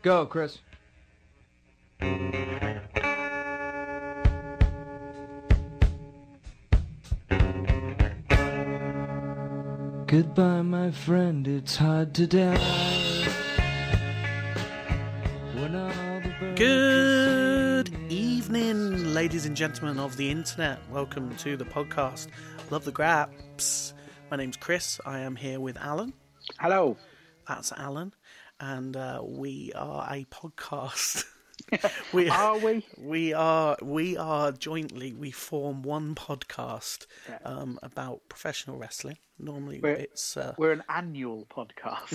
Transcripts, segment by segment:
Go, Chris. Goodbye, my friend, it's hard to die. When all the birds Good evening, ladies and gentlemen of the internet. Welcome to the podcast. Love the Graps. My name's Chris. I am here with Alan. Hello. That's Alan, and uh, we are a podcast. we Are we? We are. We are jointly. We form one podcast Yeah. um, about professional wrestling. Normally, We're- it's uh, We're an annual podcast.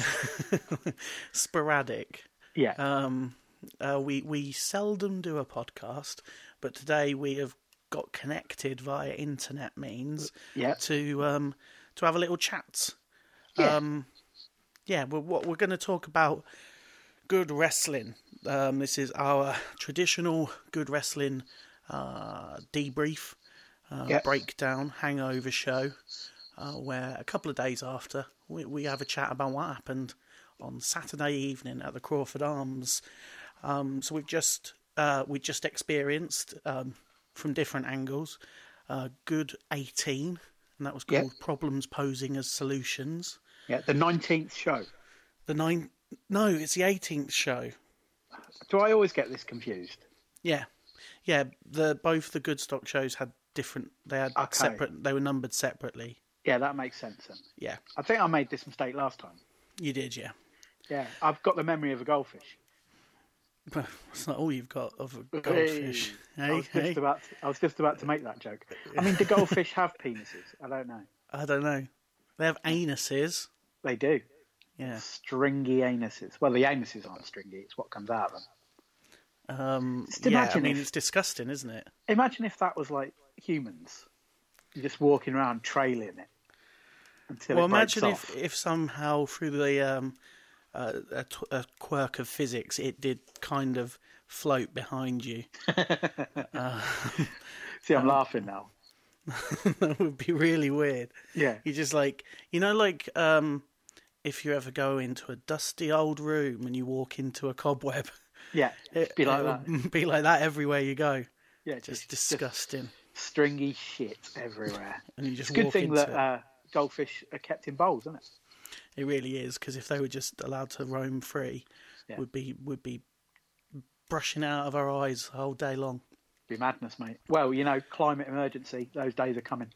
sporadic. yeah. Um, uh, we we seldom do a podcast, but today we have got connected via internet means yeah. to um to have a little chat. Yeah. Um, yeah, we're, what we're going to talk about good wrestling. Um, this is our traditional good wrestling uh, debrief, uh, breakdown, hangover show, uh, where a couple of days after we, we have a chat about what happened on Saturday evening at the Crawford Arms. Um, so we've just uh, we just experienced um, from different angles uh, good eighteen, and that was called Problems Posing as Solutions. Yeah. The 19th show. The nine no, it's the eighteenth show. Do I always get this confused? Yeah, yeah. The both the good stock shows had different. They had Okay. separate. They were numbered separately. Yeah, that makes sense then. Yeah, I think I made this mistake last time. you did. Yeah, Yeah. I've got the memory of a goldfish. it's not all you've got of a goldfish. Hey, I Hey, was hey. just about to, I was just about to make that joke. I mean, do goldfish have penises? I don't know. I don't know. They have anuses. They do. Yeah. Stringy anuses. Well, the anuses aren't stringy. It's what comes out of them. Um, Just yeah, I mean, if- it's disgusting, isn't it? Imagine if that was like humans. You're just walking around trailing it until Well, it imagine off. if, if somehow through the um, uh, a, t- a quirk of physics, it did kind of float behind you. See, I'm laughing now. that would be really weird. Yeah. You just like you know, like um, if you ever go into a dusty old room and you walk into a cobweb, Yeah. it, be like that. be like that everywhere you go. Yeah, Just just, disgusting, just stringy shit everywhere. and you just It's a good thing that uh, goldfish are kept in bowls, isn't it? It really is because if they were just allowed to roam free, Yeah. would be would be brushing out of our eyes all day long. Be madness, mate. Well, you know, climate emergency. Those days are coming.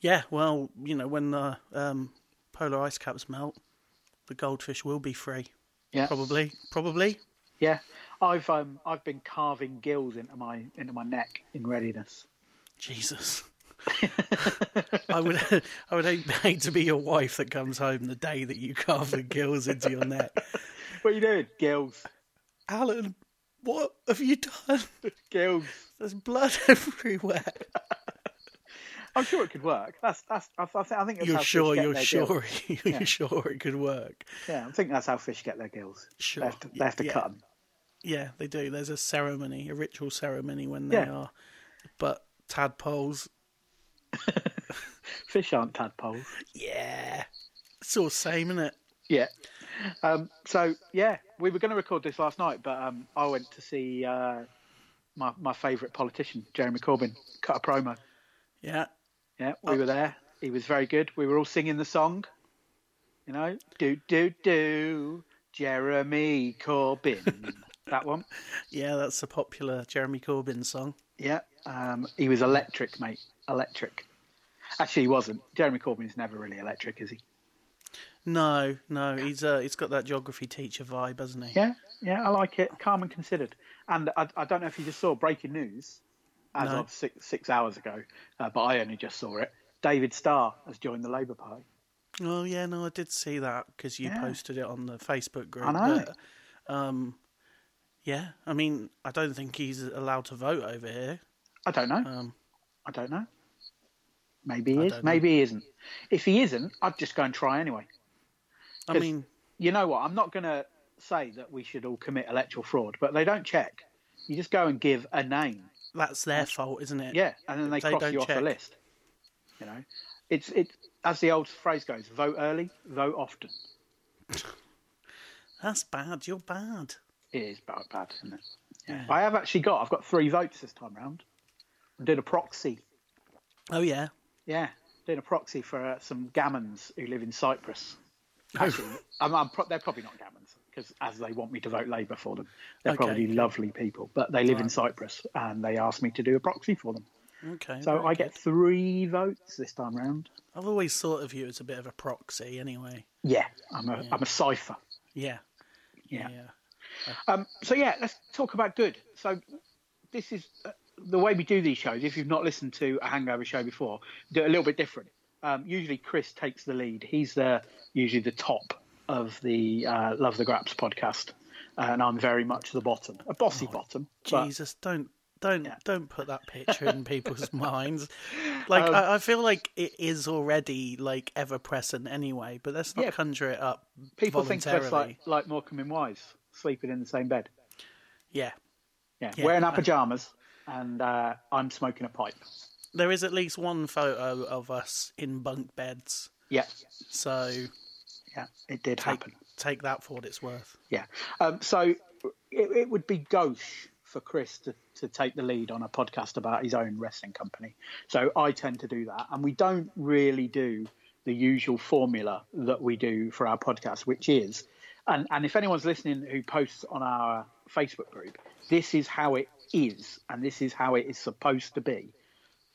Yeah, well, you know, when the um, polar ice caps melt, the goldfish will be free. Yeah. Probably, probably. Yeah. I've um I've been carving gills into my into my neck in readiness. Jesus. I would, I would hate, hate to be your wife that comes home the day that you carve the gills into your neck. What are you doing? Gills. Alan, what have you done? Gills. There's blood everywhere. I'm sure it could work. That's that's I, think I think that's You're sure? You're sure? Gills. You're sure it could work? Yeah, I think that's how fish get their gills. Sure. They have to, they have to Yeah. cut them. Yeah, they do. There's a ceremony, a ritual ceremony when they Yeah. are. But tadpoles, Fish aren't tadpoles. yeah, it's all the same, isn't it? Yeah. Um, so yeah, we were going to record this last night, but um, I went to see uh, my my favourite politician, Jeremy Corbyn, cut a promo. Yeah. Yeah, we were there. He was very good. We were all singing the song. You know, do do do, Jeremy Corbyn. that one. Yeah, that's a popular Jeremy Corbyn song. Yeah. Um, he was electric, mate. Electric. Actually, he wasn't. Jeremy Corbyn's never really electric, is he? No, no, he's uh, he's got that geography teacher vibe, hasn't he? Yeah, yeah, I like it. Calm and considered. And I, I don't know if you just saw breaking news as No. of six, six hours ago, uh, but I only just saw it. David Starr has joined the Labour Party. Oh yeah, no, I did see that because you Yeah. posted it on the Facebook group. I know. But, um, yeah, I mean, I don't think he's allowed to vote over here. I don't know. Um, I don't know. Maybe he is. don't know. Maybe he isn't. If he isn't, I'd just go and try anyway. I mean, You know what? I'm not going to say that we should all commit electoral fraud, but they don't check. You just go and give a name. that's their fault, isn't it? Yeah, and then they, They cross you off the list. You know, it's it as the old phrase goes: vote early, vote often. That's bad. You're bad. It is bad, bad, isn't it? Yeah. I have actually got. I've got three votes this time round. I'm doing a proxy. Oh yeah. Yeah, doing a proxy for uh, some gammons who live in Cyprus. Actually, I'm, I'm pro- they're probably not gammons because as they want me to vote Labour for them, they're Okay. probably lovely people, but they live in Cyprus and they asked me to do a proxy for them. Okay. So I get three votes this time round. I've always thought of you as a bit of a proxy, anyway. Yeah, I'm a am a cipher. Yeah. Yeah. Yeah. Um, so yeah, let's talk about good. So this is uh, the way we do these shows. If you've not listened to a hangover show before, do it a little bit different. Um, usually Chris takes the lead. He's the usually the top of the uh, Love the Graps podcast, and I'm very much the bottom, a bossy bottom. but- Jesus, don't don't Yeah. don't put that picture in people's minds. Like I, I feel like it is already like ever present anyway, but let's not Yeah. conjure it up. people think voluntarily. like like Morecambe and Wise, sleeping in the same bed. Yeah. Yeah, Yeah. wearing our pajamas, and uh, I'm smoking a pipe. There is at least one photo of us in bunk beds. Yeah, So yeah, it did take, happen. take that for what it's worth. Yeah. Um, so it, it would be gauche for Chris to, to take the lead on a podcast about his own wrestling company. So I tend to do that. And we don't really do the usual formula that we do for our podcast, which is, and, and if anyone's listening who posts on our Facebook group, this is how it is, and this is how it is supposed to be.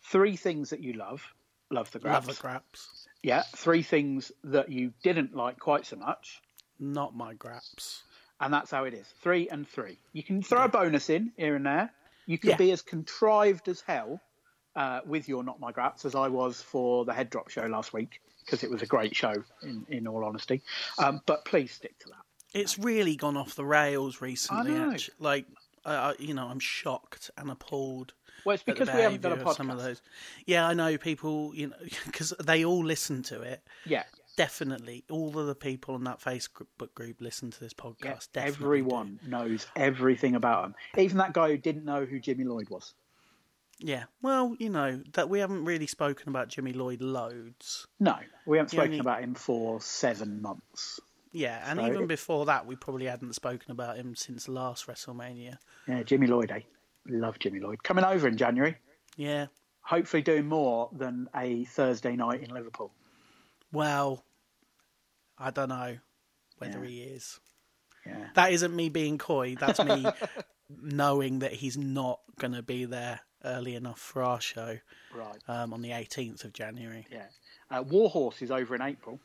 Three things that you love. Love the graps. Love the craps. Yeah. Three things that you didn't like quite so much. Not my graps. and that's how it is. Three and three. You can throw a bonus in here and there. You can Yeah. be as contrived as hell uh, with your not my graps as I was for the head drop show last week because it was a great show. In in all honesty, um, but please stick to that. It's really gone off the rails recently. know. Like, I- you know, I'm shocked and appalled. Well, it's because we haven't done a of Some of podcast. those. Yeah, I know people. You know, because they all listen to it. Yeah, Definitely, all of the people in that Facebook group listen to this podcast. Definitely Everyone knows everything about him. Even that guy who didn't know who Jimmy Lloyd was. Yeah. Well, you know that we haven't really spoken about Jimmy Lloyd loads. No, we haven't spoken about him for seven months. Yeah, and So even it- before that, we probably hadn't spoken about him since last WrestleMania. Yeah, Jimmy Lloyd, eh? Love Jimmy Lloyd. Coming over in January. Yeah. Hopefully doing more than a Thursday night in Liverpool. Well, I don't know whether Yeah. he is. Yeah. That isn't me being coy. That's me knowing that he's not going to be there early enough for our show Right. um, on the 18th of January. Yeah. Uh, Warhorse is over in April.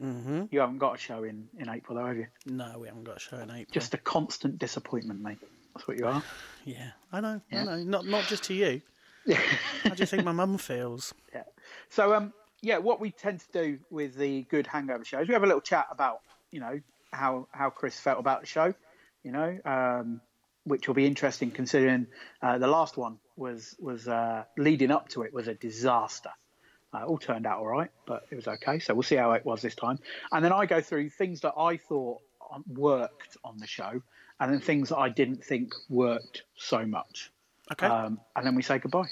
hmm You haven't got a show in, in April, though, have you? No, we haven't got a show in April. Just a constant disappointment, mate. That's what you are. yeah, I know. Yeah. I know. Not not just to you. Yeah. How do you think my mum feels? yeah. So, um, yeah, what we tend to do with the good hangover shows, we have a little chat about, you know, how how Chris felt about the show, you know, um, which will be interesting considering uh, the last one was was uh, leading up to it was a disaster. Uh, all turned out all right, but it was okay. So we'll see how it was this time. And then I go through things that I thought um, worked on the show, and then things that I didn't think worked so much. Okay. Um, and then we say goodbye.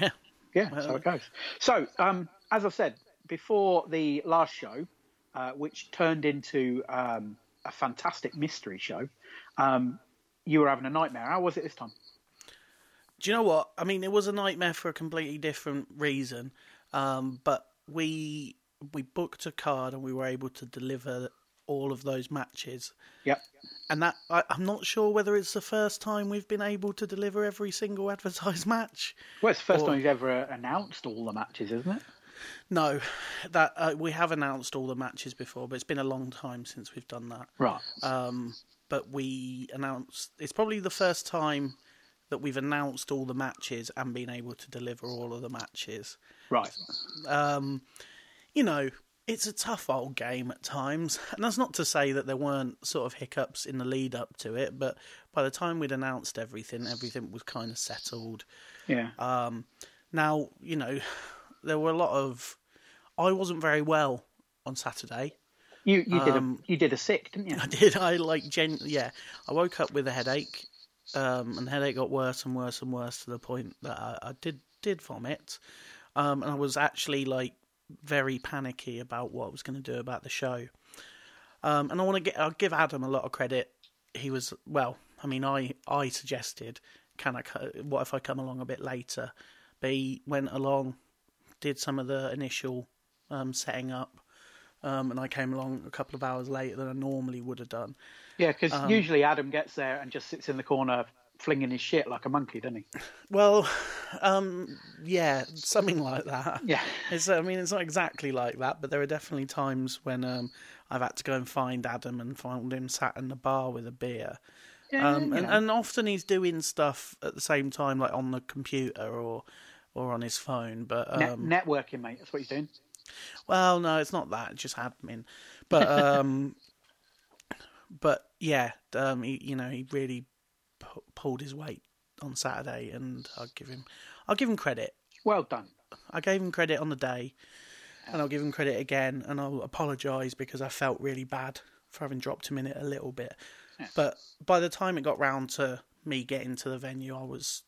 yeah. Yeah, that's how it goes. So, um, as I said before, the last show, uh, which turned into um, a fantastic mystery show, um, you were having a nightmare. How was it this time? Do you know what? I mean, it was a nightmare for a completely different reason. Um, but we we booked a card and we were able to deliver all of those matches. Yep. And that I, I'm not sure whether it's the first time we've been able to deliver every single advertised match. Well, it's the first Or- time you've ever uh, announced all the matches, isn't it? No, that uh, we have announced all the matches before, but it's been a long time since we've done that. Right. Um, but we announced it's probably the first time that we've announced all the matches and been able to deliver all of the matches. right. Um, you know, it's a tough old game at times, and that's not to say that there weren't sort of hiccups in the lead up to it. But by the time we'd announced everything, everything was kind of settled. Yeah. Um, now, you know, there were a lot of. I wasn't very well on Saturday. you you did um, a you did a sick, didn't you? I did. I like gen. Yeah, I woke up with a headache, um, and the headache got worse and worse and worse to the point that I, I did did vomit, um, and I was actually like very panicky about what I was going to do about the show. Um, and I want to get I'll give Adam a lot of credit. He was well. I mean, I I suggested, can I? What if I come along a bit later? But he went along, did some of the initial um, setting up, um, and I came along a couple of hours later than I normally would have done. Yeah, because Um, usually Adam gets there and just sits in the corner flinging his shit like a monkey, doesn't he? Well, um, yeah, something like that. Yeah. It's, I mean, it's not exactly like that, but there are definitely times when um, I've had to go and find Adam and found him sat in the bar with a beer. Yeah, Um, and, and often he's doing stuff at the same time, like on the computer or or on his phone. But Net- um, networking, mate. That's what he's doing. well, no, it's not that. It's just admin. But um, but yeah, um, he, you know, he really pulled his weight on Saturday, and I'll give him, I'll give him credit. Well done. I gave him credit on the day, and I'll give him credit again, and I'll apologise because I felt really bad for having dropped him in it a little bit. But by the time it got round to me getting to the venue, I was.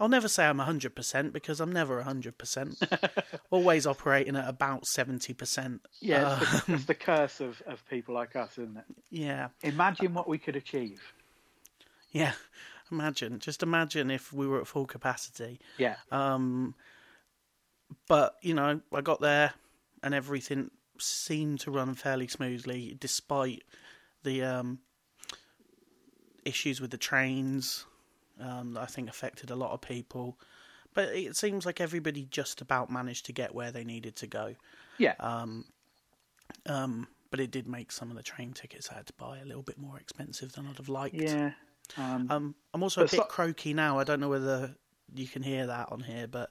I'll never say I'm 100% because I'm never 100%. Always operating at about 70%. Yeah, it's, Uh, the, it's the curse of, of people like us, isn't it? yeah. Imagine what we could achieve. Yeah. Imagine. Just imagine if we were at full capacity. Yeah. Um, but you know, I got there and everything seemed to run fairly smoothly, despite the um, issues with the trains. Um, that I think affected a lot of people. But it seems like everybody just about managed to get where they needed to go. yeah. Um, but it did make some of the train tickets I had to buy a little bit more expensive than I'd have liked. yeah. Um, Um, I'm also a bit so- croaky now. I don't know whether you can hear that on here, but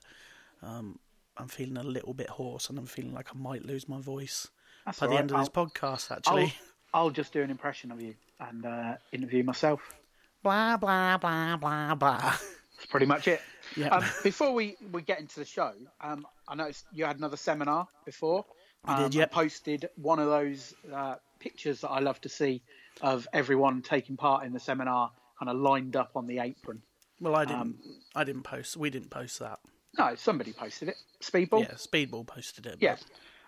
um, I'm feeling a little bit hoarse, and I'm feeling like I might lose my voice That's by the right. end of this I'll- podcast. I'll, Actually, I'll just do an impression of you and uh, interview myself. blah blah blah blah blah. That's pretty much it. Yeah. Um, before we, we get into the show, um, I noticed you had another seminar before. I Um, did, yep. posted one of those uh, pictures that I love to see of everyone taking part in the seminar, kind of lined up on the apron. Well, I didn't. Um, I didn't post. We didn't post that. No, somebody posted it. Speedball. Yeah, Speedball posted it. but- Yeah.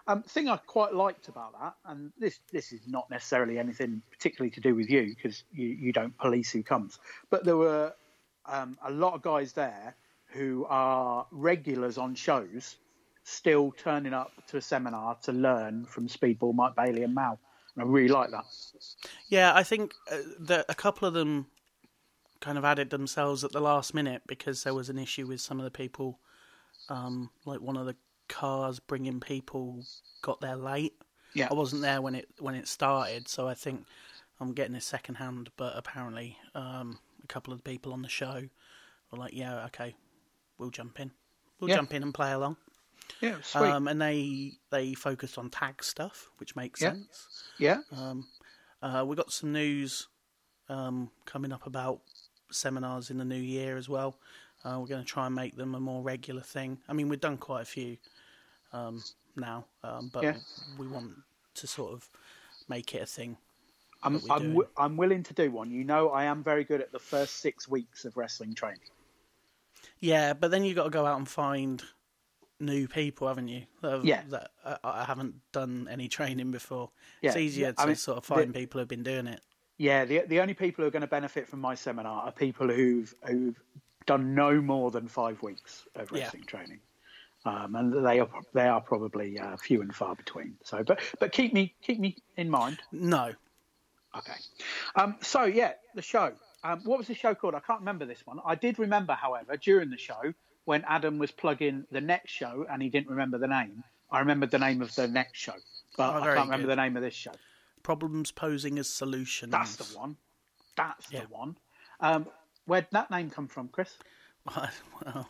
Um, thing I quite liked about that, and this this is not necessarily anything particularly to do with you because you, you don't police who comes, but there were um, a lot of guys there who are regulars on shows, still turning up to a seminar to learn from Speedball, Mike Bailey, and Mao. And I really like that. Yeah, I think uh, that a couple of them kind of added themselves at the last minute because there was an issue with some of the people. Um, like one of the cars bringing people got there late. Yeah. I wasn't there when it when it started, so I think I'm getting this second hand. But apparently, um, a couple of the people on the show were like, "Yeah, okay, we'll jump in. We'll Yeah. jump in and play along." Yeah, sweet. Um, and they they focused on tag stuff, which makes Yeah. sense. yeah, Uh, we got some news um, coming up about seminars in the new year as well. Uh, we're going to try and make them a more regular thing. I mean, we've done quite a few um, now, um, but Yeah. we want to sort of make it a thing. I'm I'm, wi- I'm willing to do one. You know, I am very good at the first six weeks of wrestling training. Yeah, but then you got to go out and find new people, haven't you? That have, Yeah. that uh, I haven't done any training before. Yeah, It's easier yeah, to I mean, sort of the- find people who've been doing it. Yeah, the the only people who are going to benefit from my seminar are people who've who've done no more than five weeks of Yeah. wrestling training, um, and they are they are probably uh, few and far between. So, but but keep me keep me in mind. No, Okay. Um, so yeah, the show. Um, what was the show called? I can't remember this one. I did remember, however, during the show when Adam was plugging the next show and he didn't remember the name. I remembered the name of the next show, but Oh, I can't remember good. the name of this show. Problems posing as solutions. That's the one. That's Yeah. the one. Um, where'd that name come from, Chris? well,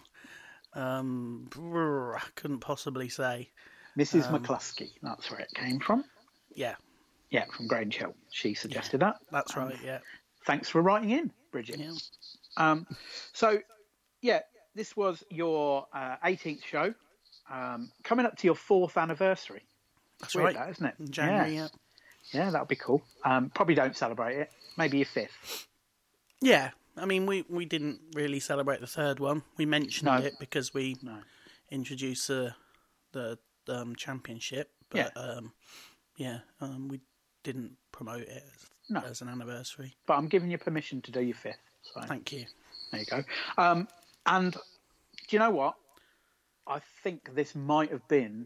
um, I couldn't possibly say. Mrs. Um, McCluskey. That's where it came from. Yeah, Yeah, from Grange Hill. She suggested that. that's right. Yeah, Thanks for writing in, Bridget. yeah. Um, so, yeah, this was your uh, 18th show, um, coming up to your fourth anniversary. That's Weird right. that, isn't it? In January. Yeah, Yeah. Yeah that'll be cool. Um, probably don't celebrate it. Maybe your fifth. yeah. I mean, we we didn't really celebrate the third one. We mentioned No. it because we No. introduced the the um, championship. But um, yeah, um, we didn't promote it as, No. as an anniversary. but I'm giving you permission to do your fifth. So Thank you. there you go. Um, and do you know what? I think this might have been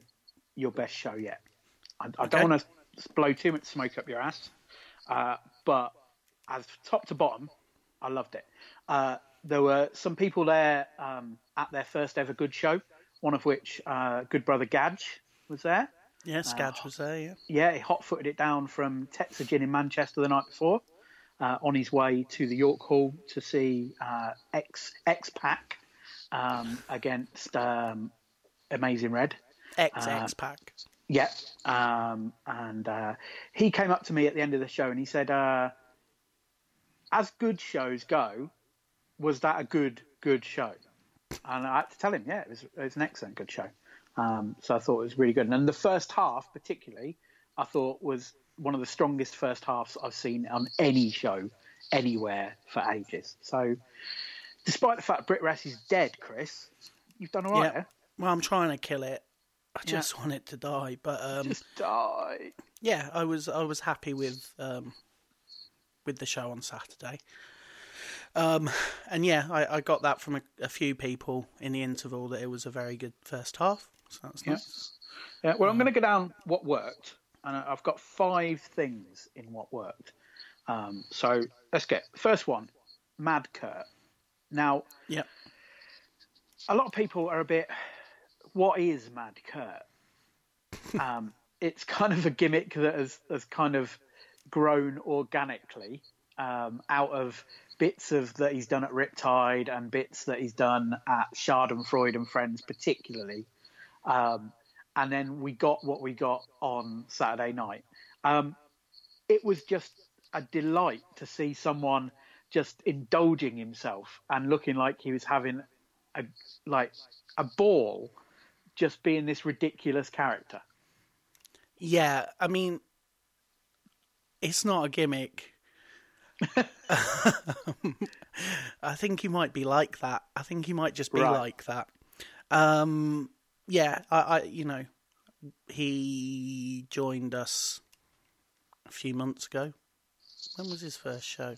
your best show yet. I, I Okay. don't want to blow too much smoke up your ass, uh, but as top to bottom, I loved it. Uh, there were some people there um, at their first ever good show, one of which uh, good brother Gadge was there. Yeah, Gadge was there. Yeah. Yeah, he hot footed it down from Texagen in Manchester the night before, uh, on his way to the York Hall to see uh, X X Pac um, against um, Amazing Red. X X Pac. Yeah, um, and uh, he came up to me at the end of the show and he said, uh, "As good shows go, was that a good good show?" And I had to tell him, "Yeah, it was, it was an excellent good show." Um, so I thought it was really good. And the first half, particularly, I thought was one of the strongest first halves I've seen on any show anywhere for ages. So, despite the fact Brit Wres is dead, Chris, you've done all right. Yeah. Well, I'm trying to kill it. I just want it to die, but um, Just die. yeah, I was I was happy with um, with the show on Saturday. Um, and yeah, I, I got that from a, a few people in the interval that it was a very good first half. So that's nice. Yeah, well, I'm going to go down what worked, and I've got five things in what worked. Um, so let's get first one, Mad Kurt. Now, yeah, a lot of people are a bit, what is Mad Kurt? um, it's kind of a gimmick that has, has kind of grown organically um, out of bits of that he's done at Riptide and bits that he's done at Schadenfreude and Friends, particularly. Um, and then we got what we got on Saturday night. Um, it was just a delight to see someone just indulging himself and looking like he was having a like a ball, just being this ridiculous character. Yeah, I mean, it's not a gimmick. I think he might be like that. I think he might just be Right. like that. Um, yeah, I, I, you know, he joined us a few months ago. When was his first show?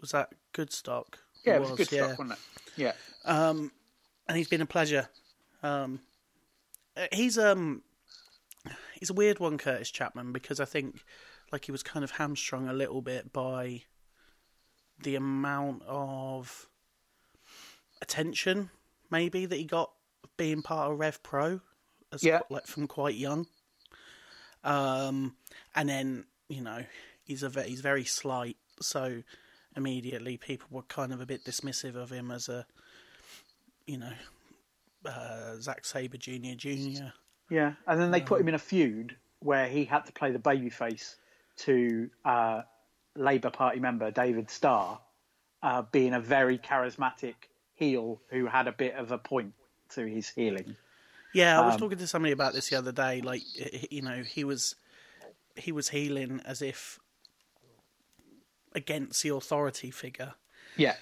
Was that Goodstock? Yeah, it was, good stuff, wasn't it? Yeah, and he's been a pleasure. Um, uh, he's um, he's a weird one, Kurtis Chapman, because I think like he was kind of hamstrung a little bit by the amount of attention, maybe that he got being part of Rev Pro, as Yeah. like from quite young. Um, and then you know he's a he's very slight, so immediately people were kind of a bit dismissive of him as a you know, uh, Zack Sabre Jr. Jr. yeah. And then they put him in a feud where he had to play the babyface to uh, Labour Party member David Starr, uh, being a very charismatic heel who had a bit of a point to his healing. Yeah, I was Um, talking to somebody about this the other day. Like, you know, he was he was healing as if against the authority figure. Yeah,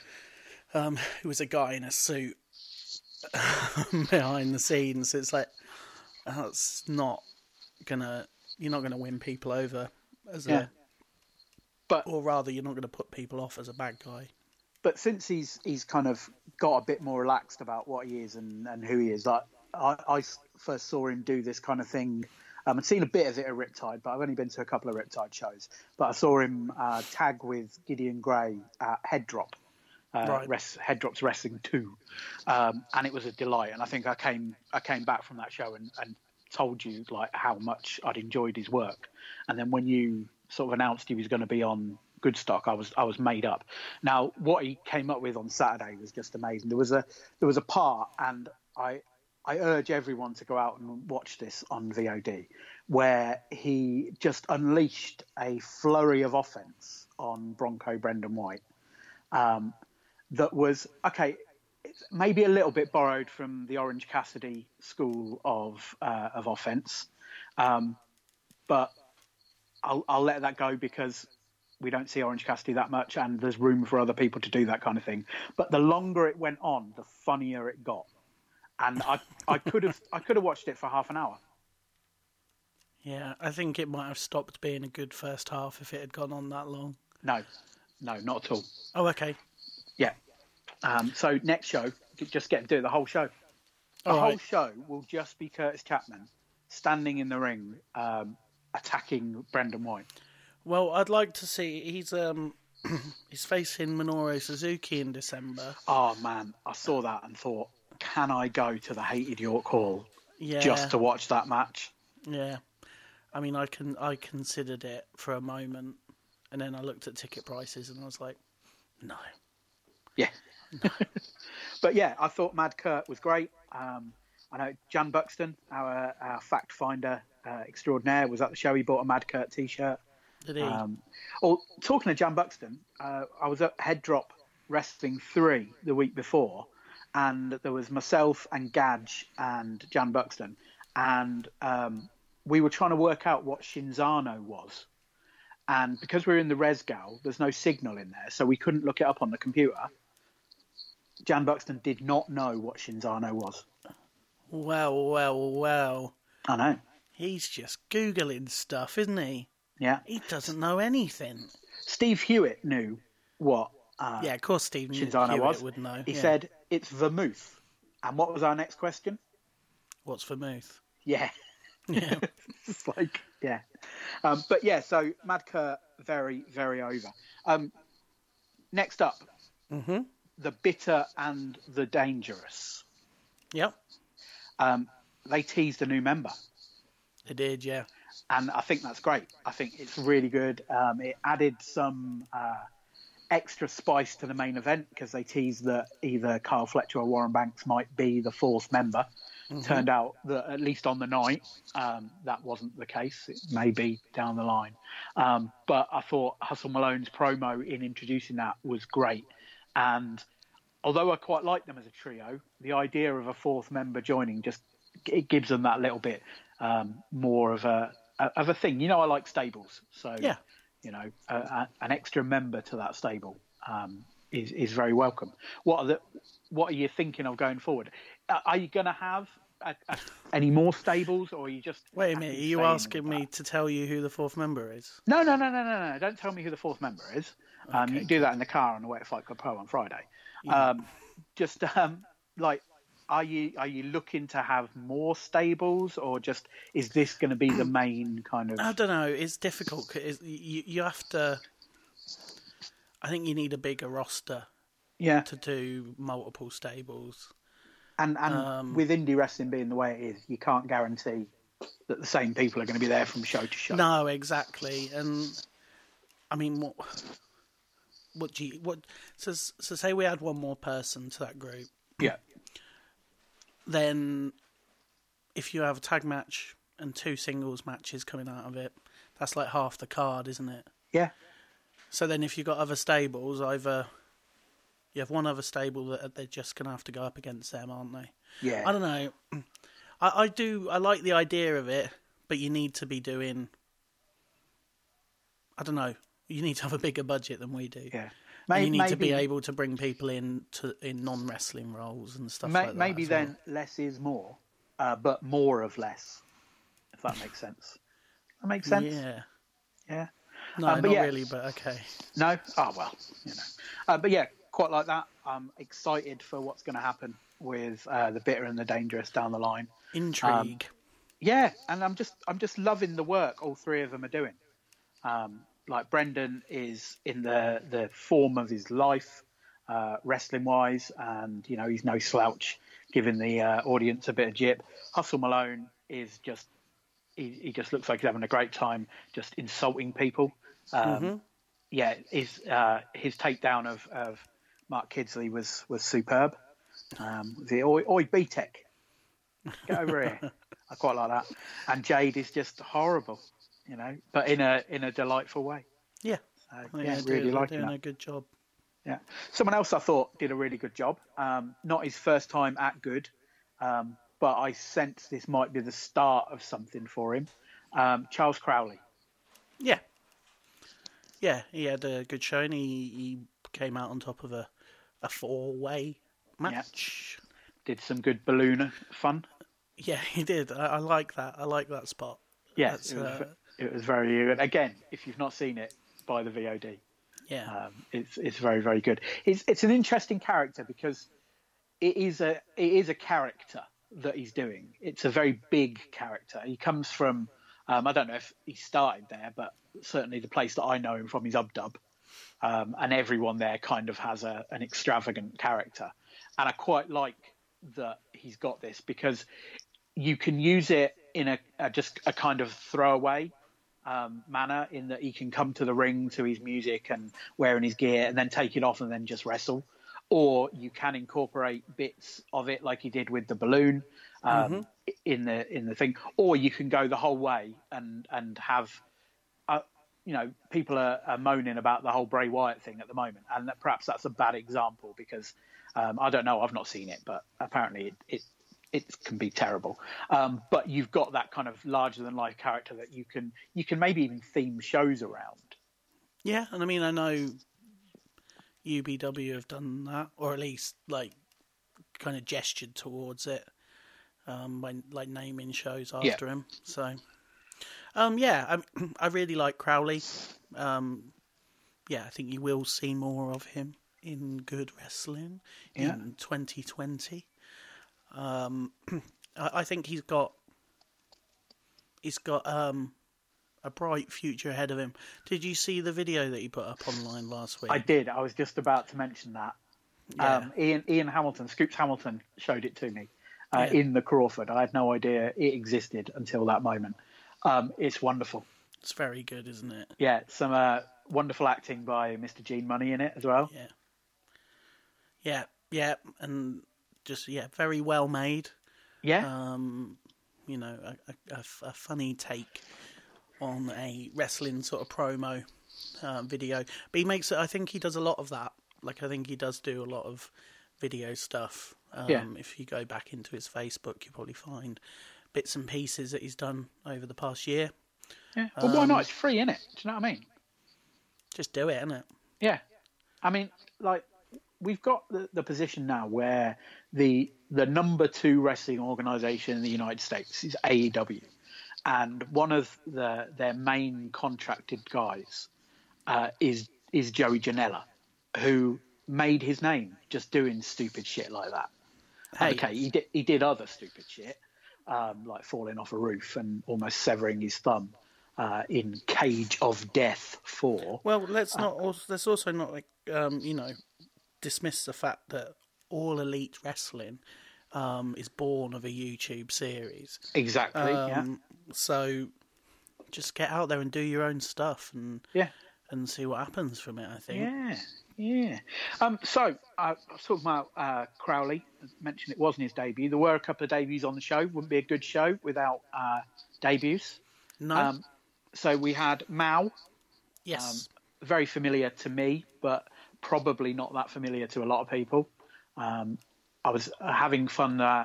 Um, who was a guy in a suit behind the scenes. It's like that's not gonna. You're not gonna win people over as Yeah. a, but or rather, you're not gonna put people off as a bad guy. but since he's he's kind of got a bit more relaxed about what he is and, and who he is, like I, I first saw him do this kind of thing. Um, I'd seen a bit of it at Riptide, but I've only been to a couple of Riptide shows. But I saw him uh, tag with Gideon Grey at Head Drop, uh, Right. Res- Head Drop's Wrestling Two, um, and it was a delight. And I think I came I came back from that show and, and told you like how much I'd enjoyed his work. And then when you sort of announced he was going to be on Good Stock, I was I was made up. Now what he came up with on Saturday was just amazing. There was a there was a part, and I I urge everyone to go out and watch this on VOD, where he just unleashed a flurry of offense on Bronco Brendan White. Um, that was okay. It's maybe a little bit borrowed from the Orange Cassidy school of uh, of offense, um, but I'll, I'll let that go because we don't see Orange Cassidy that much, and there's room for other people to do that kind of thing. But the longer it went on, the funnier it got, and I I could have I could have watched it for half an hour. Yeah, I think it might have stopped being a good first half if it had gone on that long. No, no, not at all. Oh, okay. Yeah. Um, so next show, just get to do the whole show. The All whole right. show will just be Kurtis Chapman standing in the ring, um, attacking Brendan White. Well, I'd like to see he's um he's facing Minoru Suzuki in December. Oh man, I saw that and thought, can I go to the hated York Hall Yeah, just to watch that match? yeah. I mean, I can I considered it for a moment, and then I looked at ticket prices and I was like, no. Yeah. but yeah, I thought Mad Kurt was great. Um, I know Jan Buxton, our, our fact finder uh, extraordinaire, was at the show. He bought a Mad Kurt t-shirt. Did he? Um, oh, talking to Jan Buxton, uh, I was at Head Drop Wrestling 3 the week before, and there was myself and Gadge and Jan Buxton, and um, we were trying to work out what Cinzano was. And because we are in the Resgal, there's no signal in there, so we couldn't look it up on the computer. Jan Buxton did not know what Cinzano was. well, well, well. I know. He's just googling stuff, isn't he? Yeah. He doesn't know anything. Steve Hewitt knew what uh, Yeah, of course, Steve Cinzano Hewitt was. would know. He yeah. said, it's vermouth. And what was our next question? "What's vermouth?" Yeah. Yeah. it's like, yeah. Um, but yeah, so Mad Kurt very, very over. Um, next up, Mhm. The bitter and the dangerous. yep, Um, they teased a new member. they did. Yeah. and I think that's great. I think it's really good. Um, it added some uh, extra spice to the main event because they teased that either Kyle Fletcher or Warren Banks might be the fourth member. Turned out that at least on the night, um, that wasn't the case. It may be down the line. Um, but I thought Hustle Malone's promo in introducing that was great. And although I quite like them as a trio, the idea of a fourth member joining just it gives them that little bit um, more of a of a thing. You know, I like stables, so Yeah. you know, a, a, an extra member to that stable um, is is very welcome. What are the what are you thinking of going forward? Are you going to have a, any more stables, or are you just Wait a minute. Are you asking me that? to tell you who the fourth member is? No, no, no, no, no, no. Don't tell me who the fourth member is. Um, You can do that in the car on the way to Fight Club Pro on Friday. Um, just um, like, are you are you looking to have more stables, or just is this going to be the main kind of? I don't know. It's difficult. 'cause it's- you you have to. I think you need a bigger roster yeah, to do multiple stables. and and um, with indie wrestling being the way it is, you can't guarantee that the same people are going to be there from show to show. No, exactly. And I mean, what? What do you what? So so say we add one more person to that group, Yeah, then if you have a tag match and two singles matches coming out of it, that's like half the card, isn't it? yeah, So then, if you've got other stables, either you have one other stable that they're just going to have to go up against them, aren't they? yeah. I don't know. I, I do. I like the idea of it, but you need to be doing. I don't know. You need to have a bigger budget than we do. Yeah. And you need to be able to bring people in to in non wrestling roles and stuff May- like that. maybe as well. then less is more, uh, but more of less, if that makes sense. That makes sense. Yeah. Yeah. No, Um, not yeah. really, but okay. No. Oh well, you know. Uh, but yeah, quite like that. I'm excited for what's going to happen with uh, the bitter and the dangerous down the line. Intrigue. Yeah, and I'm just I'm just loving the work all three of them are doing. Um, like Brendan is in the the form of his life, uh, wrestling wise, and you know he's no slouch, giving the uh, audience a bit of jip. Hustle Malone is just he, he just looks like he's having a great time, just insulting people. Um, Yeah, his uh, his takedown of, of Mark Kidsley was was superb. Um, the oi, oi B-Tech, get over here. I quite like that. And Jade is just horrible, you know, but in a in a delightful way. yeah. So, I yeah, really doing, liking doing that. a good job. Yeah. Someone else I thought did a really good job. Um, not his first time at good, um, but I sense this might be the start of something for him. Um, Charles Crowley. Yeah. Yeah, he had a good showing. He, he came out on top of a, a four way match. Did some good balloon fun. Yeah, he did. I, I like that. I like that spot. Yeah, That's, it uh, it was very good. Again, if you've not seen it, buy the VOD. yeah, Um, it's it's very very good. It's it's an interesting character because it is a it is a character that he's doing. It's a very big character. He comes from um, I don't know if he started there, but certainly the place that I know him from is Ubdub, um, and everyone there kind of has a, an extravagant character, and I quite like that he's got this because you can use it in a, a just a kind of throwaway um, manner in that he can come to the ring to his music and wearing his gear and then take it off and then just wrestle. Or you can incorporate bits of it like he did with the balloon um, in the in the thing. Or you can go the whole way and and have, uh, you know, people are, are moaning about the whole Bray Wyatt thing at the moment, and that perhaps that's a bad example because um, I don't know, I've not seen it, but apparently it, it it can be terrible. Um, but you've got that kind of larger than life character that you can you can maybe even theme shows around. yeah. And I mean, I know UBW have done that, or at least like kind of gestured towards it um, by like naming shows Yeah. after him. So, um, yeah, I, I really like Crowley. Um, yeah, I think you will see more of him in good wrestling Yeah. in 2020. Um, I, I think he's got he's got um, a bright future ahead of him. Did you see the video that he put up online last week? I did. I was just about to mention that. Yeah. Um, Ian Ian Hamilton, Scoops Hamilton, showed it to me uh, Yeah. in the Crawford. I had no idea it existed until that moment. Um, it's wonderful. It's very good, isn't it? Yeah, some uh, wonderful acting by Mr. Gene Munny in it as well. Yeah. Yeah, yeah, and just yeah, very well made. Yeah, Um, you know, a funny take on a wrestling sort of promo uh, video. But he makes it. I think he does a lot of that. Like I think he does do a lot of video stuff. Um, Yeah. If you go back into his Facebook, you'll probably find bits and pieces that he's done over the past year. yeah. Well, why um, not? It's free, isn't it? Do you know what I mean? Just do it, innit? Yeah, I mean, like we've got the, the position now where the the number two wrestling organization in the United States is AEW, and one of the their main contracted guys uh, is is Joey Janela, who made his name just doing stupid shit like that. Hey. Okay, he did he did other stupid shit, um, like falling off a roof and almost severing his thumb uh, in Cage of Death Four. Well, let's not. Also, let's also not like um, you know dismiss the fact that all elite wrestling um, is born of a YouTube series. Exactly. yeah. Um, So just get out there and do your own stuff and Yeah. and see what happens from it. I think. Yeah. Yeah. Um, so uh, I was talking about uh, Crowley. I mentioned it wasn't his debut. There were a couple of debuts on the show. Wouldn't be a good show without uh, debuts. No. Um, so we had Mao, yes. very familiar to me, but probably not that familiar to a lot of people. Um, I was having fun uh,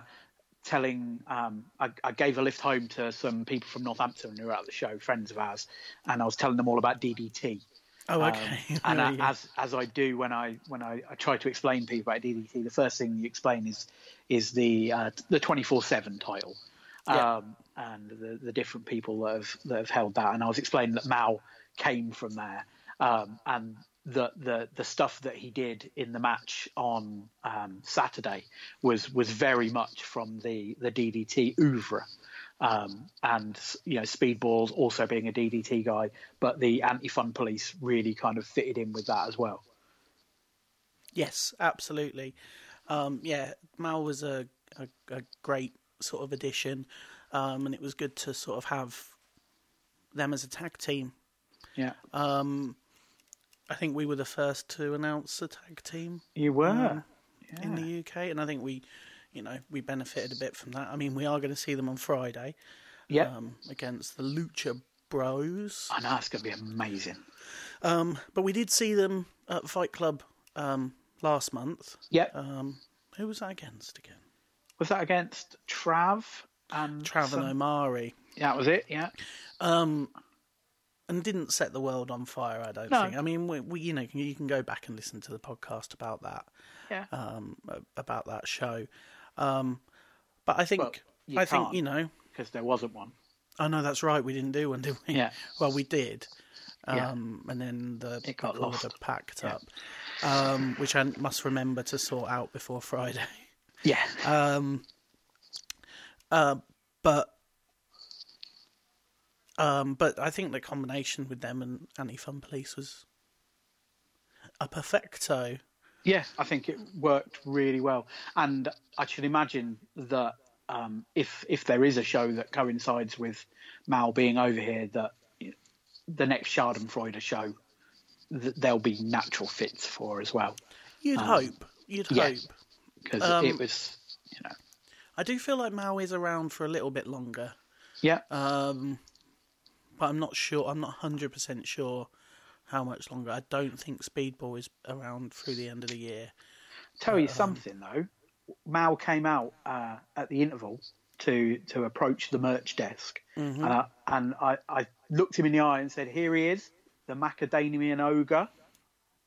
telling. Um, I, I gave a lift home to some people from Northampton who were at the show, friends of ours, and I was telling them all about DDT. oh, Um, okay. and Yeah, uh, as as I do when I when I, I try to explain people about DDT, the first thing you explain is is the uh, the twenty four seven title, Yeah. um, and the the different people that have that have held that. And I was explaining that Mao came from there, um, and the the the stuff that he did in the match on um, Saturday was was very much from the the DDT oeuvre. Um, and you know, Speedballs also being a DDT guy, but the anti-fun police really kind of fitted in with that as well. Yes, absolutely. Um, yeah, Mao was a, a, a great sort of addition, um, and it was good to sort of have them as a tag team. Yeah, Um, I think we were the first to announce a tag team you were. Um, in the UK, and I think we, you know, we benefited a bit from that. I mean, we are going to see them on Friday yeah, um, against the Lucha Bros, I know it's going to be amazing. um, but we did see them at Fight Club um, last month. Yeah, Um, who was that against again? was that against Trav and Trav and Omari. Yeah, that was it. Yeah, Um, and didn't set the world on fire. I don't No. think. I mean, we, we, you know, you can go back and listen to the podcast about that, yeah. um, about that show. Um, but I think, Well, you I think you know, Because there wasn't one. Oh no, that's right. We didn't do one, did we? Yeah. Well, we did. Yeah. Um, and then the It got lost. packed Yeah. up, um, which I must remember to sort out before Friday. Yeah. Um, uh, but um, but I think the combination with them and Anti Fun Police was a perfecto. Yeah, I think it worked really well, and I should imagine that um, if if there is a show that coincides with Mao being over here, that the next Schadenfreude show, th- there'll be natural fits for as well, You'd hope. You'd yeah. hope. because Um, it was, you know, I do feel like Mao is around for a little bit longer. yeah, Um, but I'm not sure. I'm not hundred percent sure how much longer. I don't think Speedball is around through the end of the year. Tell you something though, Mao came out uh, at the interval to to approach the merch desk, and I and I, I looked him in the eye and said, "Here he is, the Macadamian ogre."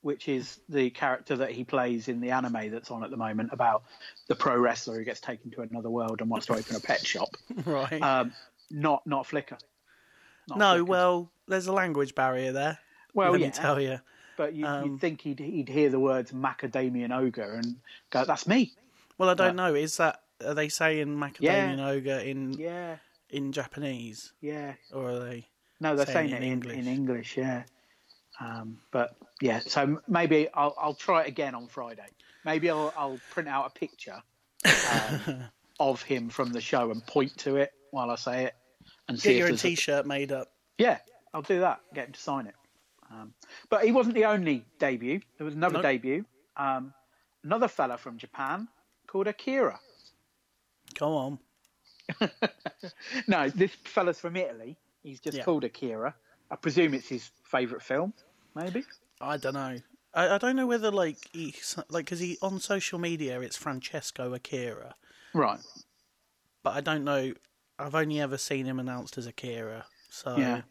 Which is the character that he plays in the anime that's on at the moment about the pro wrestler who gets taken to another world and wants to open a pet shop. Right. Um, not not Flicker. Not no, Flicker. well, there's a language barrier there. well, let yeah, me tell you. but you, um, you'd think he'd he'd hear the words Macadamian ogre and go, "That's me." Well, I don't know. Is that are they saying macadamian ogre in Yeah, in Japanese yeah. or are they? No, they're saying saying, it in. English. In English, yeah. Um, but yeah, so maybe I'll I'll try it again on Friday. Maybe I'll I'll print out a picture um, of him from the show and point to it while I say it, and Get your there's a- T-shirt made up. yeah, I'll do that. Get him to sign it. Um, but he wasn't the only debut. There was another Nope. debut. Um, another fella from Japan called Akira. Come on. No, this fella's from Italy. He's just Yeah. called Akira. I presume it's his favourite film, maybe. I don't know. I, I don't know whether like he's like because he on social media it's Francesco Akira, Right. but I don't know. I've only ever seen him announced as Akira, so Yeah.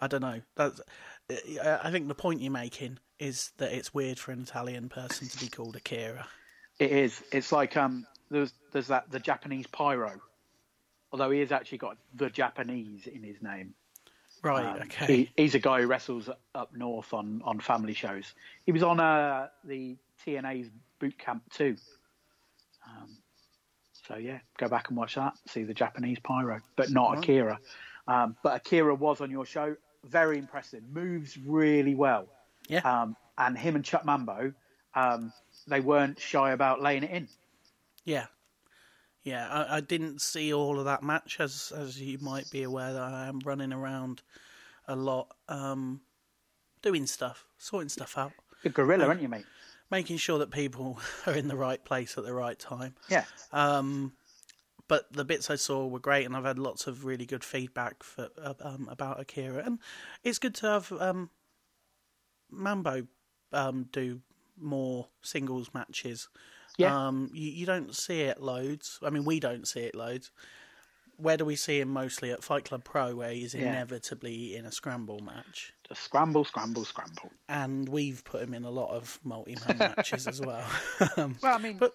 I don't know. That's. I think the point you're making is that it's weird for an Italian person to be called Akira. It is. It's like um, there's there's that the Japanese pyro, although he has actually got the Japanese in his name. Right. Um, okay. he, he's a guy who wrestles up north on on family shows. He was on uh, the TNA's Boot Camp too. So yeah, go back and watch that. See the Japanese pyro, but not Akira. Um, but Akira was on your show. Very impressive. Moves really well. yeah. Um, and him and Chuck Mambo, um, they weren't shy about laying it in. Yeah, yeah. I, I didn't see all of that match, as as you might be aware that I am running around a lot, um, doing stuff, sorting stuff out, Good gorilla, aren't you, mate? Making sure that people are in the right place at the right time. Yeah. Um, but the bits I saw were great, and I've had lots of really good feedback for um, about Akira, and it's good to have um, Mambo um, do more singles matches. Yeah. Um, you, you don't see it loads. I mean, we don't see it loads. Where do we see him mostly at Fight Club Pro, where he's Yeah. inevitably in a scramble match, A scramble, scramble, scramble. and we've put him in a lot of multi-man matches as well. um, Well, I mean, But-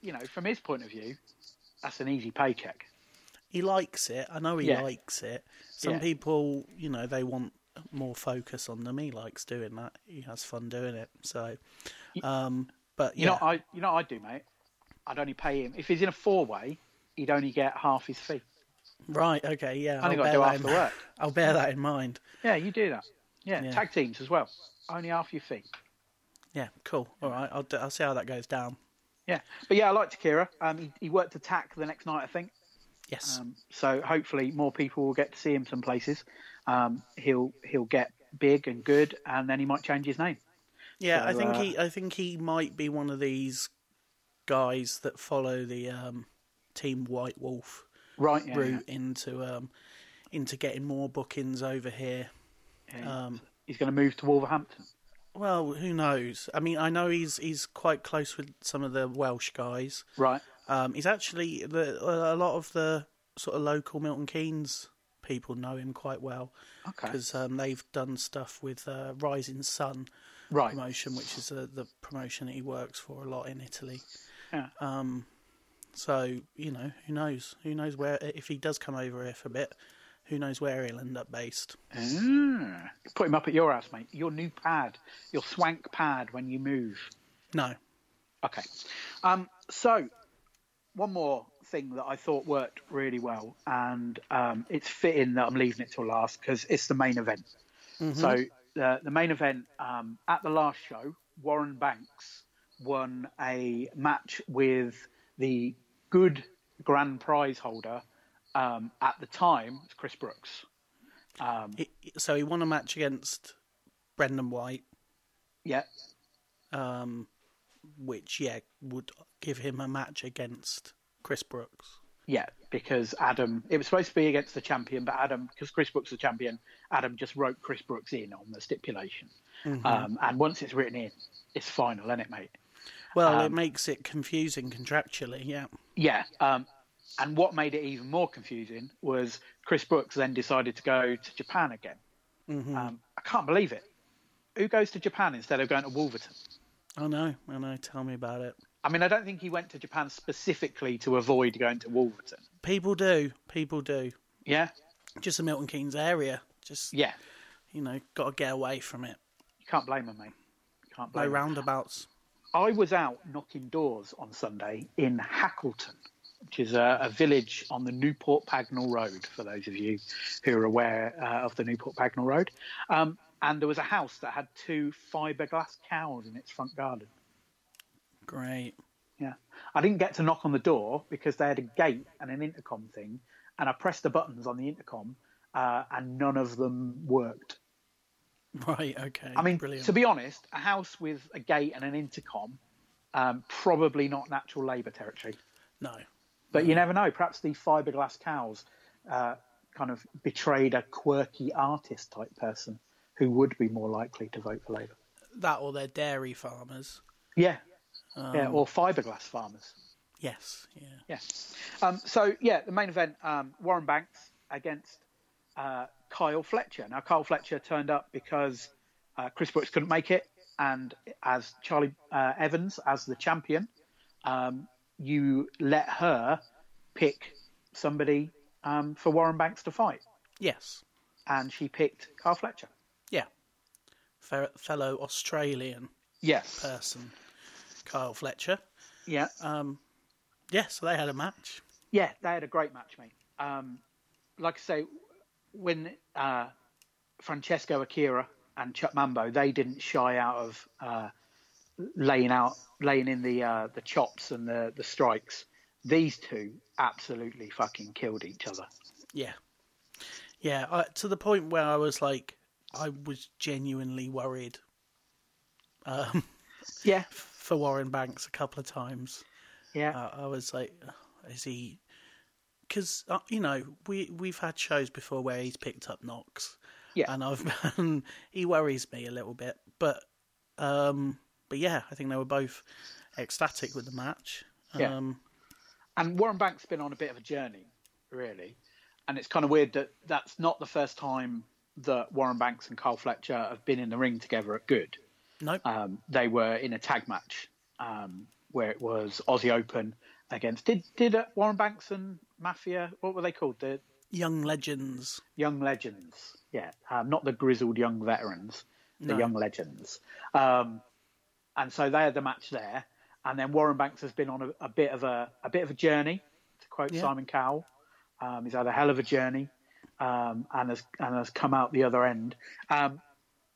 you know, from his point of view, that's an easy paycheck. he likes it. I know he Yeah. likes it. Some Yeah. people, you know, they want more focus on them. He likes doing that. He has fun doing it. So, um, but You know, I you know I'd do, mate. I'd only pay him if he's in a four way. He'd only get half his fee. Right, okay, yeah. Only I'll got to bear do that half in the work. I'll bear that in mind. Yeah, you do that. Yeah, Yeah. tag teams as well. Only half your fee. Yeah, cool. All right, I'll do, I'll see how that goes down. Yeah, but yeah, I liked Akira. Um, he, he worked attack the next night, I think. Yes. Um, so hopefully more people will get to see him some places. Um, he'll he'll get big and good, and then he might change his name. yeah, I think uh, he I think he might be one of these guys that follow the um, Team White Wolf Right. Yeah, route into um, into getting more bookings over here. yeah, yeah. Um, He's going to move to Wolverhampton. Well, who knows? I mean, I know he's he's quite close with some of the Welsh guys. Right. Um, he's actually the, a lot of the sort of local Milton Keynes people know him quite well Okay. because um, they've done stuff with uh, Rising Sun Right. promotion, which is uh, the promotion that he works for a lot in Italy. Yeah. Um, So you know, who knows? Who knows where if he does come over here for a bit? Who knows where he'll end up based? Ah, put him up at your house, mate. Your new pad, your swank pad when you move. No, Okay. Um, so, one more thing that I thought worked really well, and um, it's fitting that I'm leaving it till last because it's the main event. So, the, the main event um, at the last show, Warren Banks won a match with the good grand prize holder um, at the time, was Chris Brooks. He- so he won a match against Brendan White, Yeah, um, which yeah would give him a match against Chris Brooks. Yeah, because Adam, it was supposed to be against the champion, but Adam, because Chris Brooks is the champion, Adam just wrote Chris Brooks in on the stipulation. Um, and once it's written in, it's final, isn't it, mate? Well, Um, it makes it confusing contractually. Yeah, Yeah. Um, and what made it even more confusing was Chris Brooks then decided to go to Japan again. Um, I can't believe it. Who goes to Japan instead of going to Wolverton? I know, I know. Tell me about it. I mean, I don't think he went to Japan specifically to avoid going to Wolverton. People do, people do. Yeah? Just the Milton Keynes area. Just Yeah. you know, got to get away from it. You can't blame him, mate. You can't No blame him. roundabouts. I was out knocking doors on Sunday in Hackleton, which is a, a village on the Newport Pagnell Road, for those of you who are aware uh, of the Newport Pagnell Road. Um, and there was a house that had two fiberglass cows in its front garden. Great. Yeah. I didn't get to knock on the door because they had a gate and an intercom thing. And I pressed the buttons on the intercom uh, and none of them worked. Right. Okay. I mean, brilliant. to be honest, a house with a gate and an intercom, um, probably not natural labour territory. no. But you never know. Perhaps the fiberglass cows uh, kind of betrayed a quirky artist type person who would be more likely to vote for Labour. That or they're dairy farmers. Yeah, yeah, or fiberglass farmers. Yes. Yeah. Yeah. Um, so yeah, the main event: um, Warren Banks against uh, Kyle Fletcher. Now Kyle Fletcher turned up because uh, Chris Brooks couldn't make it, and as Charlie uh, Evans as the champion, um, you let her pick somebody um, for Warren Banks to fight, Yes. and she picked Kyle Fletcher. Yeah. Fe- fellow Australian Yes. person, Kyle Fletcher. yeah. Um, yeah. So they had a match. Yeah, they had a great match, mate. Um, like I say, when uh, Francesco Akira and Chuck Mambo, they didn't shy out of uh, laying out, laying in the uh, the chops and the the strikes. These two absolutely fucking killed each other. Yeah. Yeah. I, to the point where I was like, I was genuinely worried um, Yeah, for Warren Banks a couple of times. yeah, Uh, I was like, is he? Because uh, you know we we've had shows before where he's picked up knocks, yeah. and I've and he worries me a little bit. But um, but yeah, I think they were both ecstatic with the match. Yeah. Um, And Warren Banks has been on a bit of a journey, really. And it's kind of weird that that's not the first time that Warren Banks and Carl Fletcher have been in the ring together at Good. nope. um, they were in a tag match um, where it was Aussie Open against did did uh, Warren Banks and Mafia what were they called the Young legends. Young Legends yeah um, not the grizzled young veterans the No. Young Legends um, and so they had the match there and then Warren Banks has been on a, a bit of a a bit of a journey to quote Yeah. Simon Cowell um, he's had a hell of a journey um, and has and has come out the other end. Um,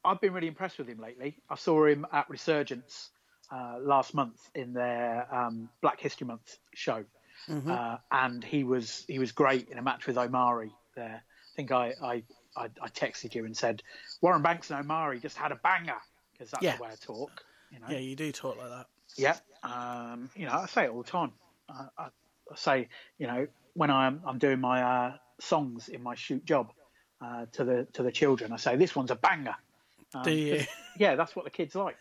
I've been really impressed with him lately. I saw him at Resurgence uh, last month in their um, Black History Month show, uh, and he was he was great in a match with Omari there. I think I I, I, I texted you and said Warren Banks and Omari just had a banger because that's Yeah. the way I talk. You know? Yeah, you do talk like that. Yeah. Um, you know, I say it all the time. I, I, I say, you know, when I'm I'm doing my uh, songs in my shoot job uh, to the to the children, I say this one's a banger. Um, Do you? Yeah, that's what the kids like.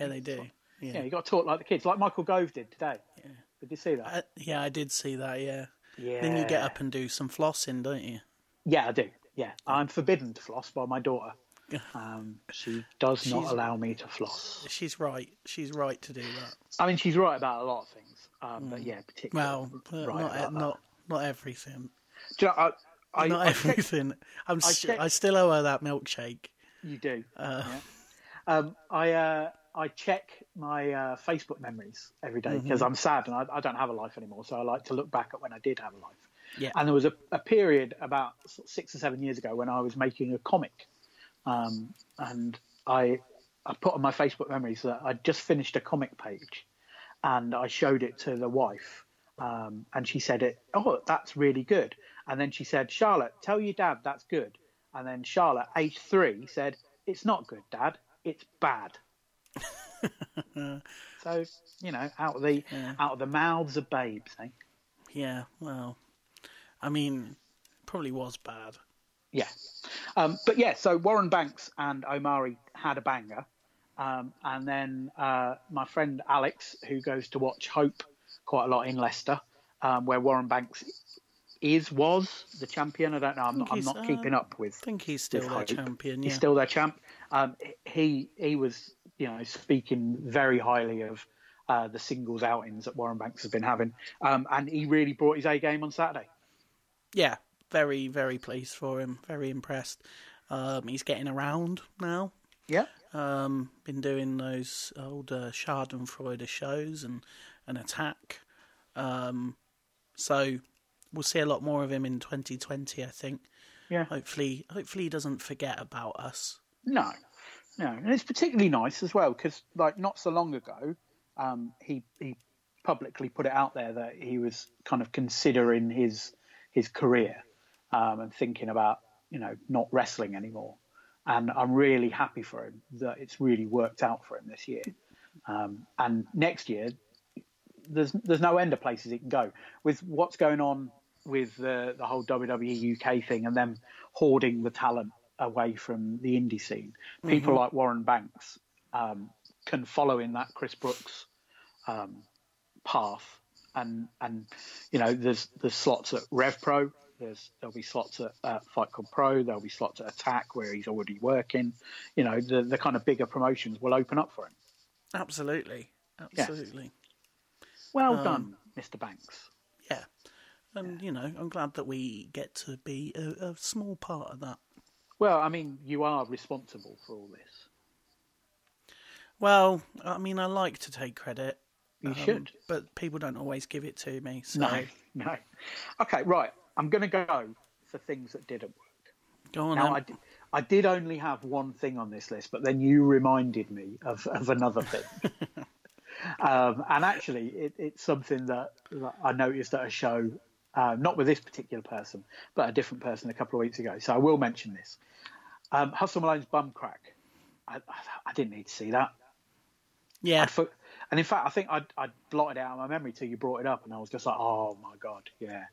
yeah, they do. Yeah. Yeah, you got to talk like the kids, like Michael Gove did today. Did you see that? Yeah, I did see that. Yeah. yeah. Then you get up and do some flossing, don't you? Yeah, I do. Yeah, I'm forbidden to floss by my daughter. Um, she does not She's- allow me to floss. She's right. She's right to do that. I mean, she's right about a lot of things, um, but yeah, particularly Mm. Well, right not about that. not not everything. Do you know, I, I, not I checked- everything. I'm. I s- checked- I still owe her that milkshake. You do. Uh, yeah. Um, I uh, I check my uh, Facebook memories every day Mm-hmm. because I'm sad and I, I don't have a life anymore. So I like to look back at when I did have a life. Yeah. And there was a, a period about six or seven years ago when I was making a comic, um, and I I put on my Facebook memories that I'd just finished a comic page, and I showed it to the wife, um, and she said it. Oh, that's really good. And then she said, Charlotte, tell your dad that's good. And then Charlotte, age three, said, It's not good, Dad. It's bad. so you know, out of the out of the mouths of babes, eh? yeah. Well, I mean, probably was bad. Yeah. Um, but yeah, so Warren Banks and Omari had a banger. Um, and then uh, my friend Alex, who goes to watch Hope quite a lot in Leicester, um, where Warren Banks is, was the champion. I don't know. I'm not, I'm not uh, keeping up with. I think he's still their Hope. champion. Yeah. He's still their champ. Um, he he was, you know, speaking very highly of uh, the singles outings that Warren Banks has been having, um, and he really brought his A game on Saturday. yeah. Very very pleased for him. Very impressed. Um, he's getting around now. Yeah, Um, been doing those old uh, Schadenfreude shows and an attack. Um, so we'll see a lot more of him in 2020. I think. yeah. Hopefully, hopefully he doesn't forget about us. No, no, and it's particularly nice as well because, like, not so long ago, um, he he publicly put it out there that he was kind of considering his his career um, and thinking about you know not wrestling anymore. And I'm really happy for him that it's really worked out for him this year. Um, and next year, there's there's no end of places it can go with what's going on with the the whole WWE UK thing and them hoarding the talent away from the indie scene. People like Warren Banks um, can follow in that Chris Brooks um, path, and and you know there's there's slots at Rev Pro. There's there'll be slots at uh, Fight Club Pro. There'll be slots at Attack where he's already working. You know the the kind of bigger promotions will open up for him. Absolutely, absolutely. Well done, Mr. Banks. Yeah. And you know, I'm glad that we get to be a, a small part of that. Well, I mean, you are responsible for all this. Well, I mean, I like to take credit, You um, should. but people don't always give it to me. So No, no. Okay, right. I'm going to go for things that didn't work. go on. Now. I did, I did only have one thing on this list, but then you reminded me of, of another thing. um, and actually, it, it's something that, that I noticed at a show, uh, not with this particular person, but a different person a couple of weeks ago. So I will mention this. Um, Hustle Malone's bum crack. I, I, I didn't need to see that. yeah, for, and in fact, I think I'd, I'd blotted it out of my memory till you brought it up, and I was just like, "Oh my god, yeah."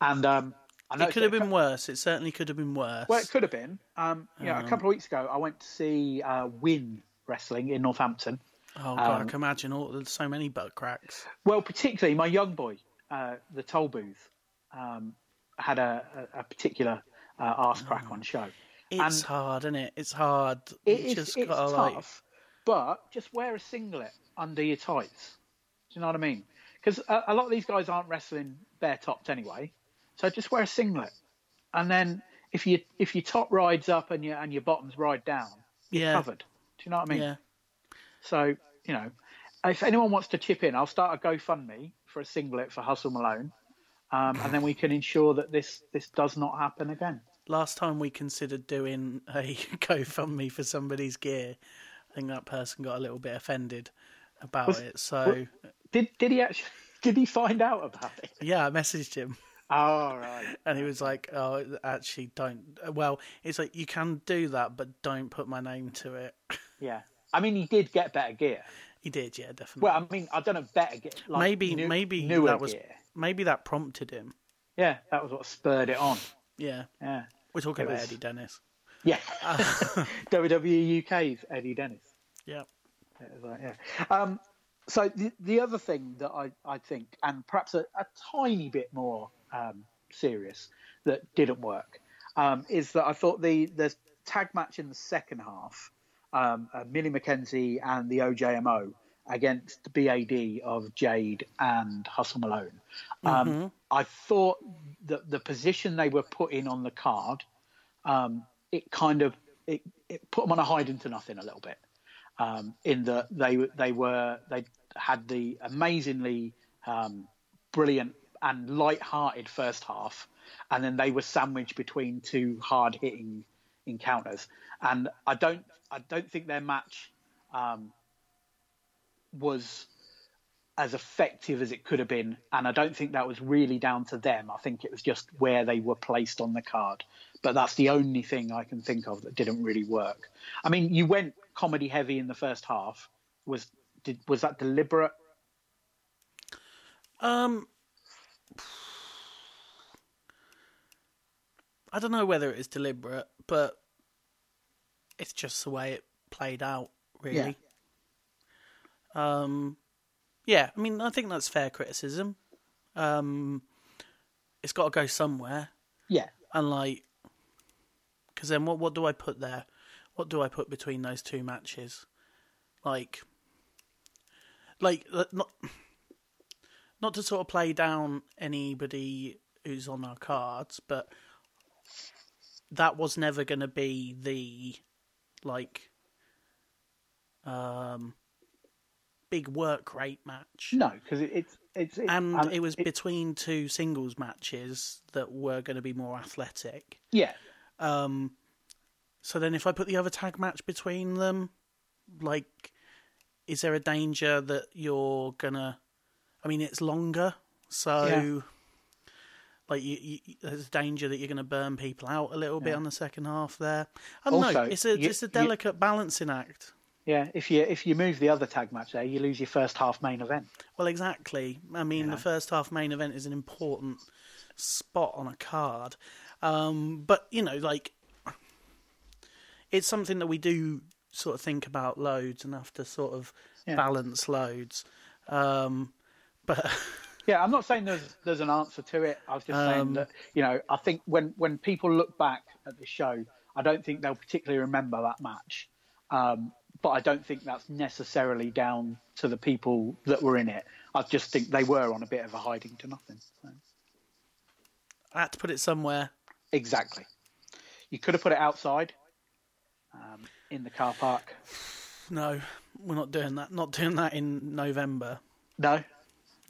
And um, I it could have been worse. It certainly could have been worse. Well, it could have been. Um, you know, a couple of weeks ago, I went to see uh, Win Wrestling in Northampton. oh god, um, I can imagine all so many butt cracks. Well, particularly my young boy, uh, the toll booth, um, had a, a, particular uh, arse crack on show. It's and hard, isn't it? It's hard. it you is just it's gotta tough, like but just wear a singlet under your tights. Do you know what I mean? Because a, a lot of these guys aren't wrestling bare topped anyway, so just wear a singlet, and then if you if your top rides up and your and your bottoms ride down, you're Yeah. covered. Do you know what I mean? yeah. So, you know, if anyone wants to chip in, I'll start a GoFundMe for a singlet for Hustle Malone. Um, and then we can ensure that this, this does not happen again. Last time we considered doing a GoFundMe for somebody's gear, I think that person got a little bit offended about Was- it. So Did did he actually did he find out about it? yeah, I messaged him. Oh right. And he was like, "Oh, actually, don't." Well, it's like you can do that, but don't put my name to it. Yeah. I mean, he did get better gear. He did, yeah, definitely. Well, I mean, I don't know better gear. Like maybe, new- maybe newer that was gear. Maybe that prompted him. Yeah, that was what spurred it on. Yeah, Yeah. we're talking It about was- Eddie Dennis. Yeah. WWE UK's Eddie Dennis. Yeah, like, yeah. Um, so the the other thing that I, I think, and perhaps a, a tiny bit more um, serious, that didn't work, um, is that I thought the the tag match in the second half, um, uh, Millie McKenzie and the OJMO against the BAD of Jade and Hustle Malone. Um, I thought that the position they were put in on the card, um, it kind of it, it put them on a hide into nothing a little bit. Um, in that they they were they had the amazingly um, brilliant and light-hearted first half, and then they were sandwiched between two hard-hitting encounters. And I don't I don't think their match um, was as effective as it could have been, and I don't think that was really down to them. I think it was just where they were placed on the card. But that's the only thing I can think of that didn't really work. I mean, you went comedy heavy in the first half. Was did was that deliberate? Um, I don't know whether it is deliberate, but it's just the way it played out, really. Um, yeah, I mean, I think that's fair criticism. Um, it's got to go somewhere, Yeah, and like, because then what? What do I put there? What do I put between those two matches? Like, like uh, not not to sort of play down anybody who's on our cards, but that was never going to be the like um big work rate match. no, because it, it's it's it, and um, it was between two singles matches that were going to be more athletic. yeah, Um, so then, if I put the other tag match between them, like, is there a danger that you're gonna? I mean, it's longer, so Yeah. like, you, you, there's a danger that you're gonna burn people out a little bit on the second half there. I don't know. Also, It's a you- it's a delicate balancing act. Yeah. If you if you move the other tag match there, you lose your first half main event. Well, exactly. I mean, the first half main event is an important spot on a card. Um, but, you know, like, it's something that we do sort of think about loads and have to sort of Yeah. balance loads. Um, but, Yeah, I'm not saying there's there's an answer to it. I was just saying Um, that you know I think when when people look back at the show, I don't think they'll particularly remember that match. Um, but I don't think that's necessarily down to the people that were in it. I just think they were on a bit of a hiding to nothing. So. I had to put it somewhere. Exactly. You could have put it outside um, in the car park. No, we're not doing that. Not doing that in November. No,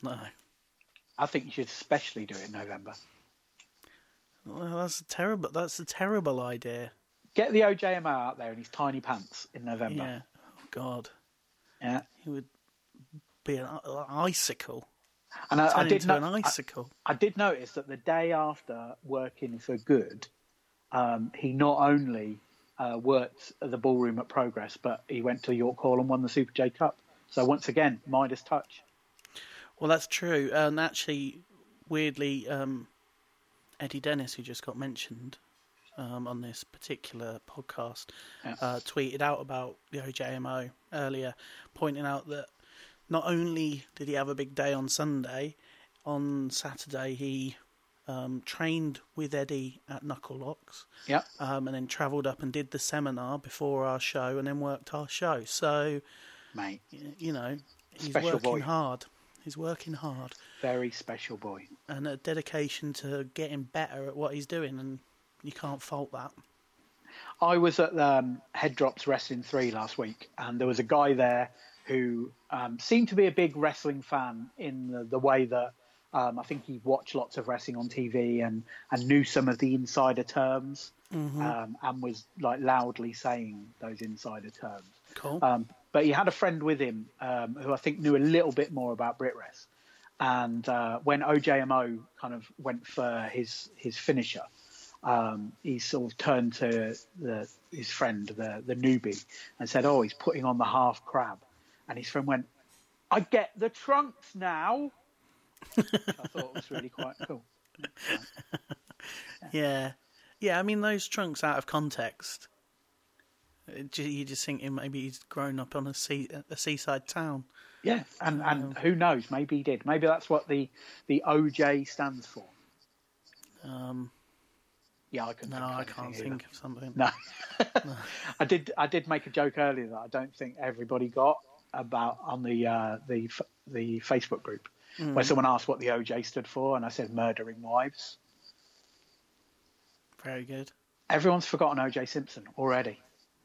No. I think you should especially do it in November. Well, that's a terrible. That's a terrible idea. Get the OJMO out there in his tiny pants in November. Yeah. Oh God, Yeah. he would be an, an icicle. And I, I did into know, an I- icicle. I did notice that the day after working for Good, um, he not only uh, worked at the ballroom at Progress, but he went to York Hall and won the Super J Cup. So once again, Midas touch. Well, that's true. And actually, weirdly, um, Eddie Dennis, who just got mentioned um, on this particular podcast, Yeah. uh, tweeted out about the OJMO earlier, pointing out that not only did he have a big day on Sunday, on Saturday he um, trained with Eddie at Knucklelocks, Yeah, um, and then travelled up and did the seminar before our show, and then worked our show. So, mate, you know, he's Special working boy. hard. He's working hard very special boy. and a dedication to getting better at what he's doing, and you can't fault that. I was at um, Head Drops Wrestling 3 last week, and there was a guy there who um, seemed to be a big wrestling fan in the, the way that um, I think he watched lots of wrestling on TV and, and knew some of the insider terms um, and was like loudly saying those insider terms. Cool. Um, but he had a friend with him um, who I think knew a little bit more about Brit Wres. And uh, when OJMO kind of went for his his finisher, um, he sort of turned to the, his friend, the the newbie, and said, "Oh, he's putting on the half crab." And his friend went, "I get the trunks now." I thought it was really quite cool. yeah, yeah. I mean, those trunks out of context. You just thinking maybe he's grown up on a sea a seaside town. Yeah, and and who knows? Maybe he did. Maybe that's what the the OJ stands for. Um, Yeah, I couldn't. No, think of I can't either. think of something. No, I did. I did make a joke earlier that I don't think everybody got about on the uh, the the Facebook group Mm. where someone asked what the OJ stood for, and I said murdering wives. Very good. Everyone's forgotten OJ Simpson already.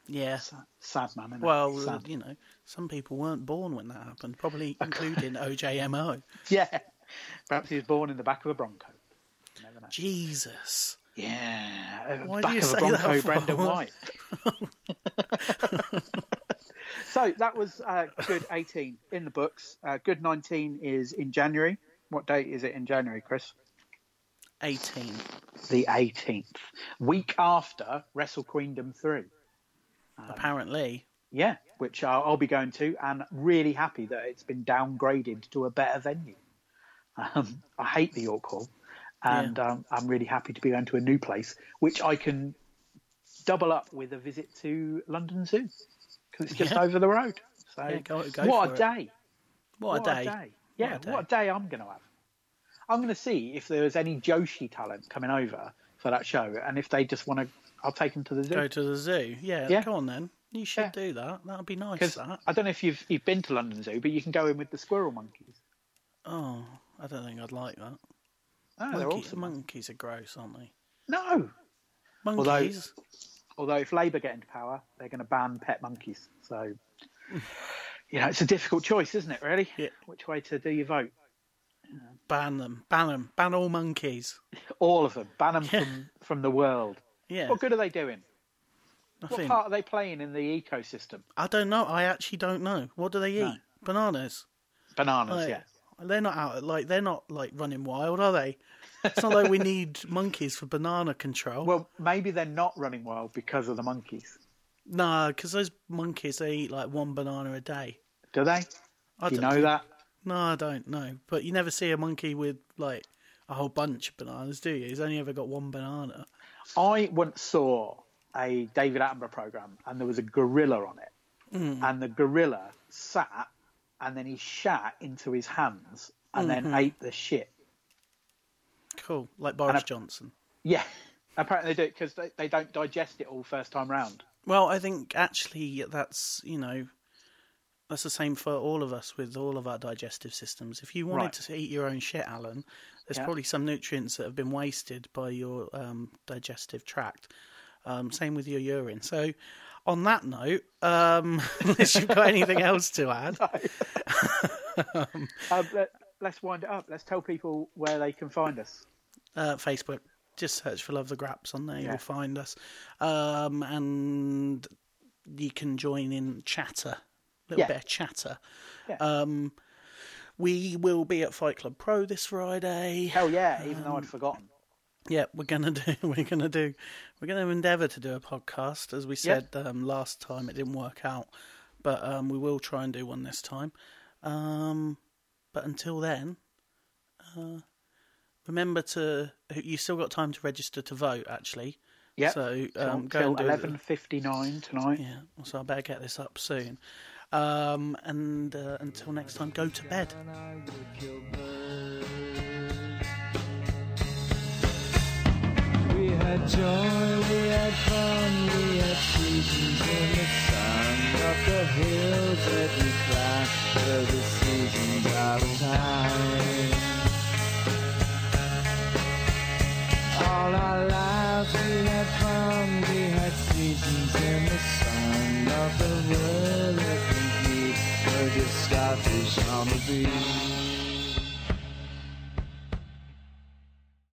Yeah. Sad, sad man. Isn't Well, it? Sad. you know, some people weren't born when that happened, probably including OJMO. yeah. Perhaps he was born in the back of a Bronco. Never know. Jesus. Yeah, Why back of a Bronco? Brendan White. so that was uh, good 18 in the books. Uh, good 19 is in January. What date is it in January, Chris? 18. The 18th, week after Wrestle Queendom 3. Apparently. Yeah, which I'll, I'll be going to, and really happy that it's been downgraded to a better venue. Um, I hate the York Hall, and um, I'm really happy to be going to a new place, which I can double up with a visit to London Zoo because it's just Yeah. over the road. So Yeah, go- go what for a day! What, a day. Yeah, What a what a day I'm going to have. I'm going to see if there's any Joshi talent coming over for that show, and if they just want to, I'll take them to the zoo. Go to the zoo. Yeah, Yeah. go on then. You should Yeah. do that. That would be nice, Because. I don't know if you've you've been to London Zoo, but you can go in with the squirrel monkeys. Oh, I don't think I'd like that. Oh, they're Monkeys, awesome. monkeys are gross, aren't they? No, Monkeys? although if Labour get into power, they're going to ban pet monkeys. So, you know, it's a difficult choice, isn't it? Really, Yeah. which way to do your vote? Ban them. Ban them. Ban all monkeys. All of them, ban them Yeah. from from the world. Yeah. What good are they doing? What part are they playing in the ecosystem? I don't know. I actually don't know. What do they eat? No. Bananas. Bananas, Like, yeah. They're not out. Like they're not like running wild, are they? It's not like we need monkeys for banana control. Well, maybe they're not running wild because of the monkeys. no, because those monkeys they eat like one banana a day. Do they? I Do you don't know think- that? No, I don't know. But you never see a monkey with like a whole bunch of bananas, do you? He's only ever got one banana. I once saw a David Attenborough program, and there was a gorilla on it, Mm. and the gorilla sat, and then he shat into his hands, and Mm-hmm. then ate the shit. Cool, like Boris I- Johnson. Yeah, apparently they do it because they, they don't digest it all first time round. Well, I think actually that's you know that's the same for all of us with all of our digestive systems. If you wanted Right. to eat your own shit, Alan, there's Yeah. probably some nutrients that have been wasted by your um, digestive tract. Um, same with your urine. So, on that note, um, unless you've got anything else to add, Um, let, let's wind it up. Let's tell people where they can find us. uh, Facebook. Just search for Love the Graps on there. Yeah. You'll find us, um, and you can join in chatter, a little Yeah. bit of chatter. Yeah. Um, we will be at Fight Club Pro this Friday. Hell yeah! Even though I'd forgotten. Yeah, we're gonna do. We're gonna do. We're gonna endeavour to do a podcast. As we Yeah. said um, last time, it didn't work out, but um, we will try and do one this time. Um, but until then, uh, remember to. You still got time to register to vote. Actually, Yeah. So um, go till eleven fifty nine tonight. Yeah. So I better get this up soon. Um, and uh, until next time, go to bed. Had joy, we had fun, we had seasons in the sun. Up the hills that we climbed were the seasons out of time. All our lives we had fun, we had seasons in the sun. Of the world that we meet were just starfish on the beach.